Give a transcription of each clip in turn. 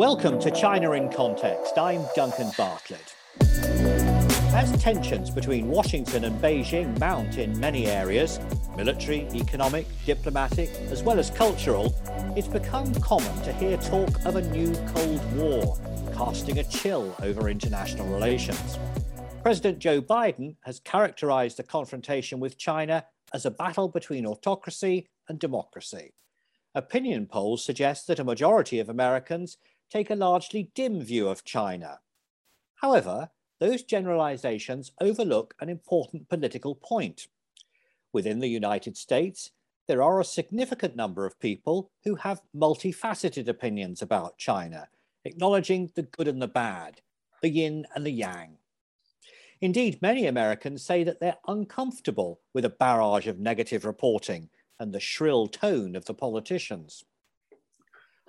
Welcome to China in Context. I'm Duncan Bartlett. As tensions between Washington and Beijing mount in many areas military, economic, diplomatic, as well as cultural it's become common to hear talk of a new Cold War, casting a chill over international relations. President Joe Biden has characterized the confrontation with China as a battle between autocracy and democracy. Opinion polls suggest that a majority of Americans take a largely dim view of China. However, those generalizations overlook an important political point. Within the United States, there are a significant number of people who have multifaceted opinions about China, acknowledging the good and the bad, the yin and the yang. Indeed, many Americans say that they're uncomfortable with a barrage of negative reporting and the shrill tone of the politicians.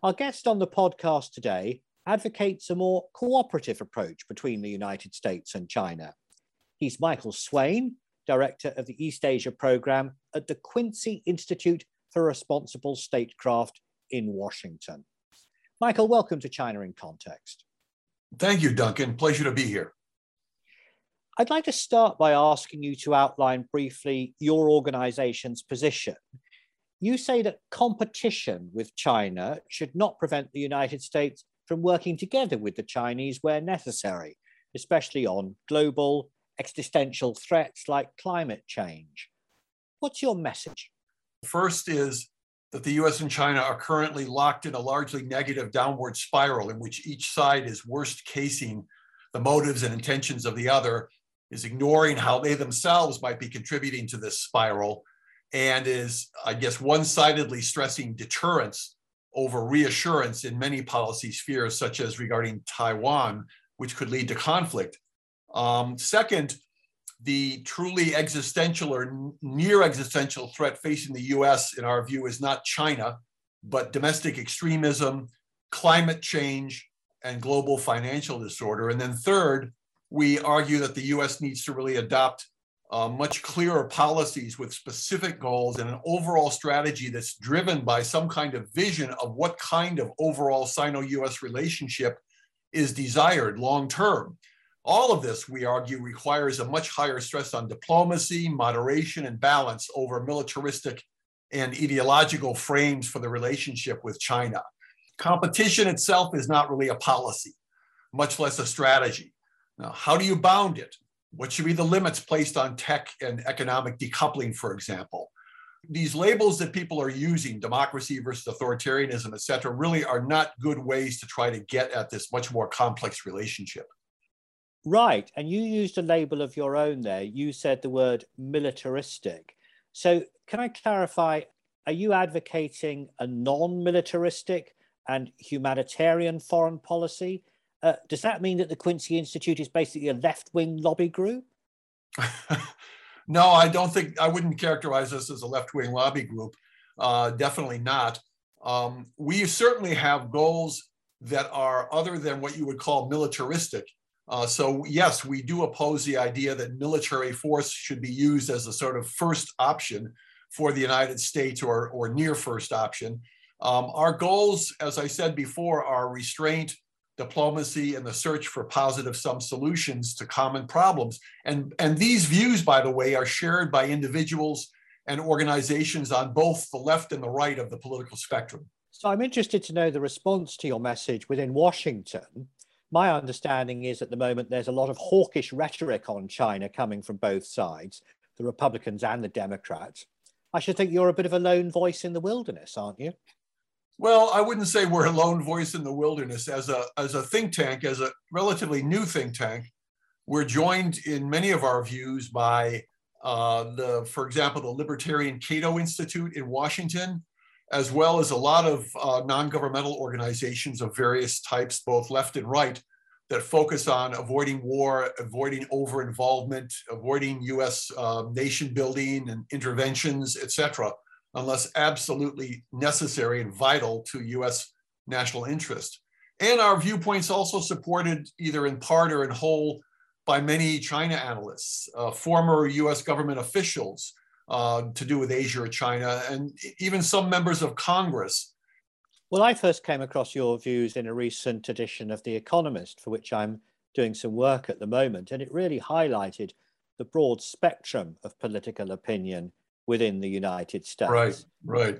Our guest on the podcast today advocates a more cooperative approach between the United States and China. He's Michael Swaine, Director of the East Asia Program at the Quincy Institute for Responsible Statecraft in Washington. Michael, welcome to China in Context. Thank you, Duncan. Pleasure to be here. I'd like to start by asking you to outline briefly your organization's position. You say that competition with China should not prevent the United States from working together with the Chinese where necessary, especially on global existential threats like climate change. What's your message? First is that the US and China are currently locked in a largely negative downward spiral in which each side is worst casing the motives and intentions of the other is ignoring how they themselves might be contributing to this spiral and is, I guess, one sidedly stressing deterrence over reassurance in many policy spheres, such as regarding Taiwan, which could lead to conflict. Um, second, the truly existential or near existential threat facing the US, in our view, is not China, but domestic extremism, climate change, and global financial disorder. And then third, we argue that the US needs to really adopt uh, much clearer policies with specific goals and an overall strategy that's driven by some kind of vision of what kind of overall Sino US relationship is desired long term. All of this, we argue, requires a much higher stress on diplomacy, moderation, and balance over militaristic and ideological frames for the relationship with China. Competition itself is not really a policy, much less a strategy. Now, how do you bound it? What should be the limits placed on tech and economic decoupling, for example? These labels that people are using, democracy versus authoritarianism, et cetera, really are not good ways to try to get at this much more complex relationship. Right. And you used a label of your own there. You said the word militaristic. So, can I clarify? Are you advocating a non militaristic and humanitarian foreign policy? Uh, does that mean that the Quincy Institute is basically a left wing lobby group? no, I don't think I wouldn't characterize this as a left wing lobby group. Uh, definitely not. Um, we certainly have goals that are other than what you would call militaristic. Uh, so, yes, we do oppose the idea that military force should be used as a sort of first option for the United States or, or near first option. Um, our goals, as I said before, are restraint, diplomacy and the search for positive sum solutions to common problems. And, and these views, by the way, are shared by individuals and organizations on both the left and the right of the political spectrum. So I'm interested to know the response to your message within Washington. My understanding is at the moment there's a lot of hawkish rhetoric on China coming from both sides, the Republicans and the Democrats. I should think you're a bit of a lone voice in the wilderness, aren't you? Well, I wouldn't say we're a lone voice in the wilderness. As a, as a think tank, as a relatively new think tank, we're joined in many of our views by uh, the, for example, the Libertarian Cato Institute in Washington, as well as a lot of uh, non-governmental organizations of various types, both left and right, that focus on avoiding war, avoiding over-involvement, avoiding U.S. Uh, nation building and interventions, et cetera unless absolutely necessary and vital to US national interest. And our viewpoints also supported either in part or in whole by many China analysts, uh, former US government officials uh, to do with Asia or China, and even some members of Congress. Well, I first came across your views in a recent edition of The Economist, for which I'm doing some work at the moment, and it really highlighted the broad spectrum of political opinion within the United States. Right, right.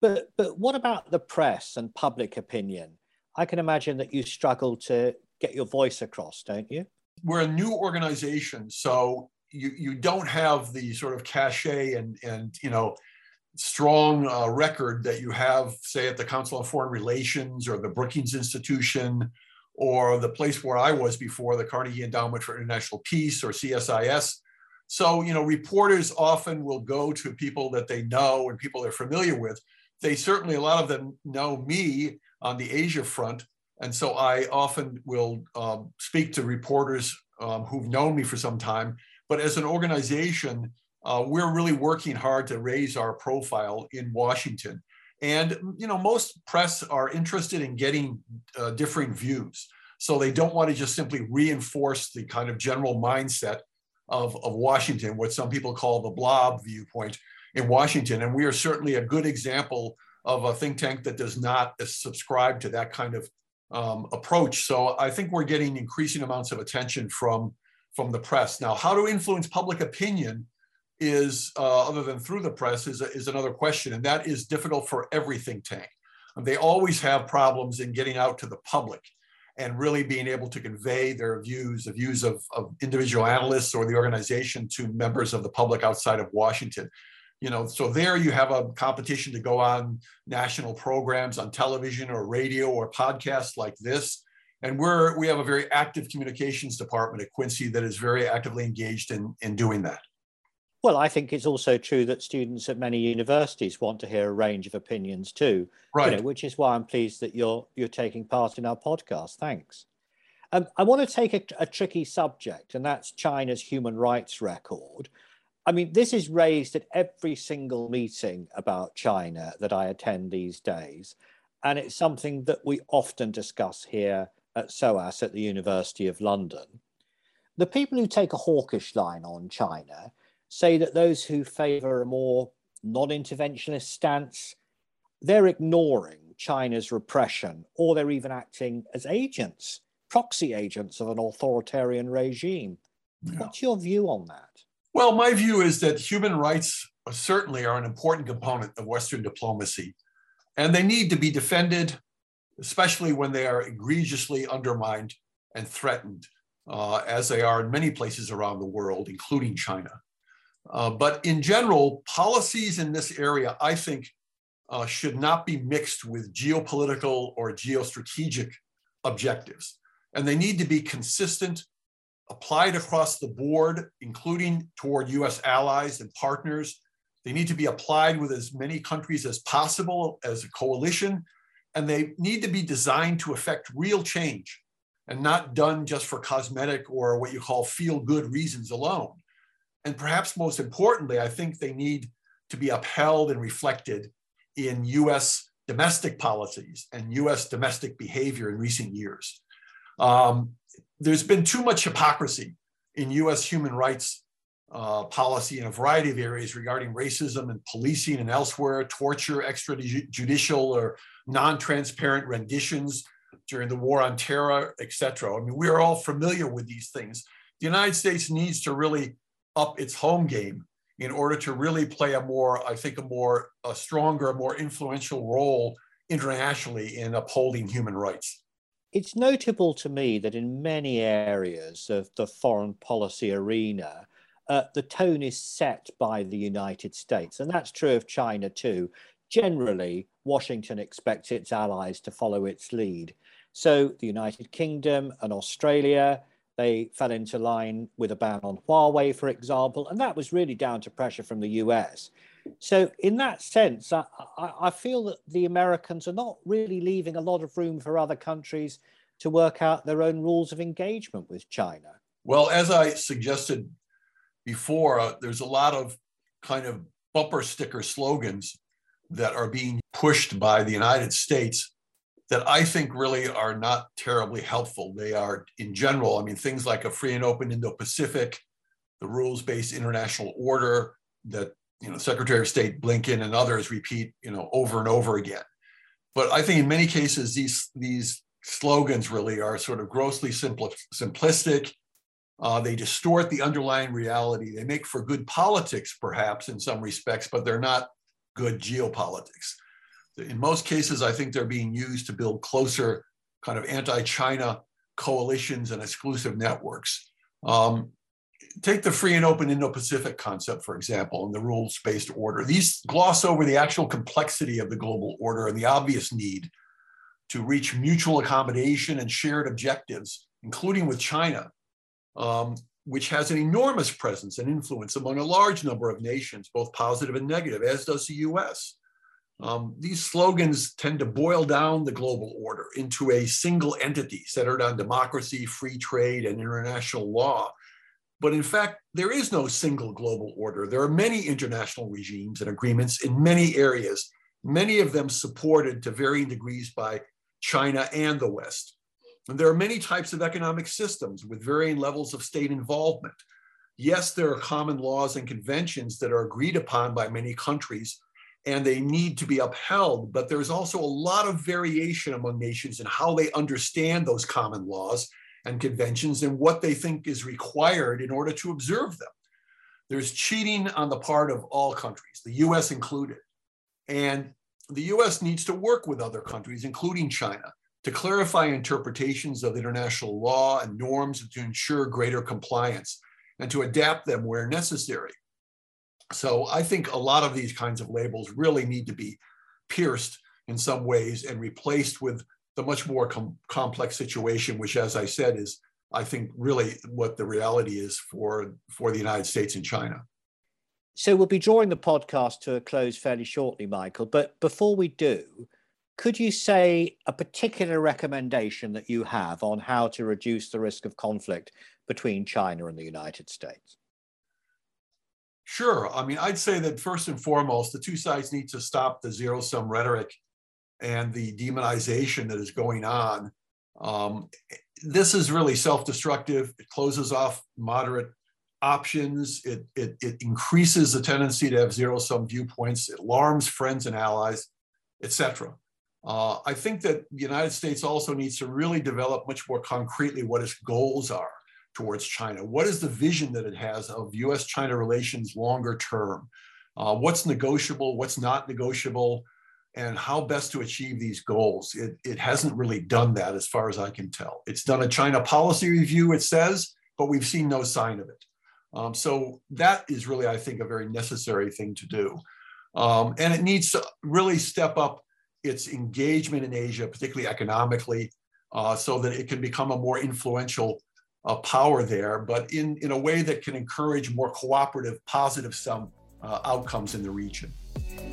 But but what about the press and public opinion? I can imagine that you struggle to get your voice across, don't you? We're a new organization, so you you don't have the sort of cachet and and you know strong uh, record that you have, say, at the Council on Foreign Relations or the Brookings Institution or the place where I was before, the Carnegie Endowment for International Peace or CSIS. So, you know, reporters often will go to people that they know and people they're familiar with. They certainly, a lot of them know me on the Asia front. And so I often will um, speak to reporters um, who've known me for some time. But as an organization, uh, we're really working hard to raise our profile in Washington. And you know, most press are interested in getting uh, differing views. So they don't want to just simply reinforce the kind of general mindset of, of Washington, what some people call the blob viewpoint in Washington. And we are certainly a good example of a think tank that does not subscribe to that kind of um, approach. So I think we're getting increasing amounts of attention from, from the press. Now, how to influence public opinion is, uh, other than through the press, is, is another question. And that is difficult for every think tank. They always have problems in getting out to the public and really being able to convey their views, the views of, of individual analysts or the organization to members of the public outside of Washington. You know, so there you have a competition to go on national programs on television or radio or podcasts like this. And we're we have a very active communications department at Quincy that is very actively engaged in, in doing that. Well, I think it's also true that students at many universities want to hear a range of opinions too, right? You know, which is why I'm pleased that you're you're taking part in our podcast. Thanks. Um, I want to take a, a tricky subject, and that's China's human rights record. I mean, this is raised at every single meeting about China that I attend these days, and it's something that we often discuss here at SOAS at the University of London. The people who take a hawkish line on China say that those who favour a more non-interventionist stance, they're ignoring China's repression, or they're even acting as agents, proxy agents of an authoritarian regime. Yeah. What's your view on that? Well, my view is that human rights certainly are an important component of Western diplomacy, and they need to be defended, especially when they are egregiously undermined and threatened, uh, as they are in many places around the world, including China. Uh, but in general, policies in this area, I think, uh, should not be mixed with geopolitical or geostrategic objectives. And they need to be consistent, applied across the board, including toward US allies and partners. They need to be applied with as many countries as possible as a coalition. And they need to be designed to affect real change and not done just for cosmetic or what you call feel good reasons alone. And perhaps most importantly, I think they need to be upheld and reflected in US domestic policies and US domestic behavior in recent years. Um, there's been too much hypocrisy in US human rights uh, policy in a variety of areas regarding racism and policing and elsewhere, torture, extrajudicial or non-transparent renditions during the war on terror, et cetera. I mean, we're all familiar with these things. The United States needs to really up its home game in order to really play a more, I think, a more a stronger, more influential role internationally in upholding human rights. It's notable to me that in many areas of the foreign policy arena, uh, the tone is set by the United States, and that's true of China too. Generally, Washington expects its allies to follow its lead. So the United Kingdom and Australia they fell into line with a ban on Huawei, for example, and that was really down to pressure from the US. So, in that sense, I, I, feel that the Americans are not really leaving a lot of room for other countries to work out their own rules of engagement with China. Well, as I suggested before, uh, there's a lot of kind of bumper sticker slogans that are being pushed by the United States that I think really are not terribly helpful. They are, in general, I mean, things like a free and open Indo-Pacific, the rules-based international order that you know Secretary of State Blinken and others repeat, you know, over and over again. But I think in many cases, these, these slogans really are sort of grossly simpli- simplistic. Uh, they distort the underlying reality. They make for good politics, perhaps, in some respects, but they're not good geopolitics. In most cases, I think they're being used to build closer kind of anti China coalitions and exclusive networks. Um, take the free and open Indo Pacific concept, for example, and the rules based order. These gloss over the actual complexity of the global order and the obvious need to reach mutual accommodation and shared objectives, including with China, um, which has an enormous presence and influence among a large number of nations, both positive and negative, as does the US. Um, these slogans tend to boil down the global order into a single entity centered on democracy, free trade, and international law. But in fact, there is no single global order. There are many international regimes and agreements in many areas, many of them supported to varying degrees by China and the West. And there are many types of economic systems with varying levels of state involvement. Yes, there are common laws and conventions that are agreed upon by many countries and they need to be upheld. But there's also a lot of variation among nations in how they understand those common laws and conventions and what they think is required in order to observe them. There's cheating on the part of all countries, the US included. And the US needs to work with other countries, including China, to clarify interpretations of international law and norms and to ensure greater compliance and to adapt them where necessary. So I think a lot of these kinds of labels really need to be pierced in some ways and replaced with the much more com- complex situation, which, as I said, is I think really what the reality is for for the United States and China. So we'll be drawing the podcast to a close fairly shortly, Michael. But before we do, could you say a particular recommendation that you have on how to reduce the risk of conflict between China and the United States? Sure. I mean, I'd say that first and foremost, the two sides need to stop the zero sum rhetoric and the demonization that is going on. Um, this is really self destructive. It closes off moderate options. It, it, it increases the tendency to have zero sum viewpoints. It alarms friends and allies, etc. Uh, I think that the United States also needs to really develop much more concretely what its goals are towards China? What is the vision that it has of US China relations longer term? Uh, what's negotiable, what's not negotiable, and how best to achieve these goals? It, it hasn't really done that as far as I can tell. It's done a China policy review, it says, but we've seen no sign of it. Um, so that is really, I think, a very necessary thing to do. Um, and it needs to really step up its engagement in Asia, particularly economically, uh, so that it can become a more influential uh, power there, but in, in a way that can encourage more cooperative, positive sum uh, outcomes in the region.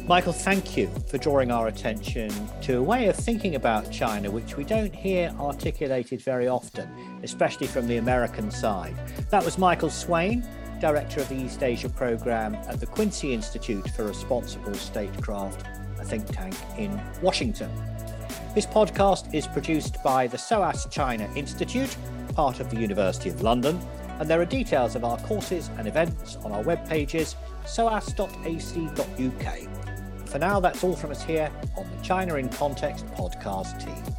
Michael, thank you for drawing our attention to a way of thinking about China which we don't hear articulated very often, especially from the American side. That was Michael Swaine, Director of the East Asia Programme at the Quincy Institute for Responsible Statecraft, a think tank in Washington. This podcast is produced by the SOAS China Institute part of the University of London, and there are details of our courses and events on our web pages, soas.ac.uk. For now, that's all from us here on the China in Context podcast team.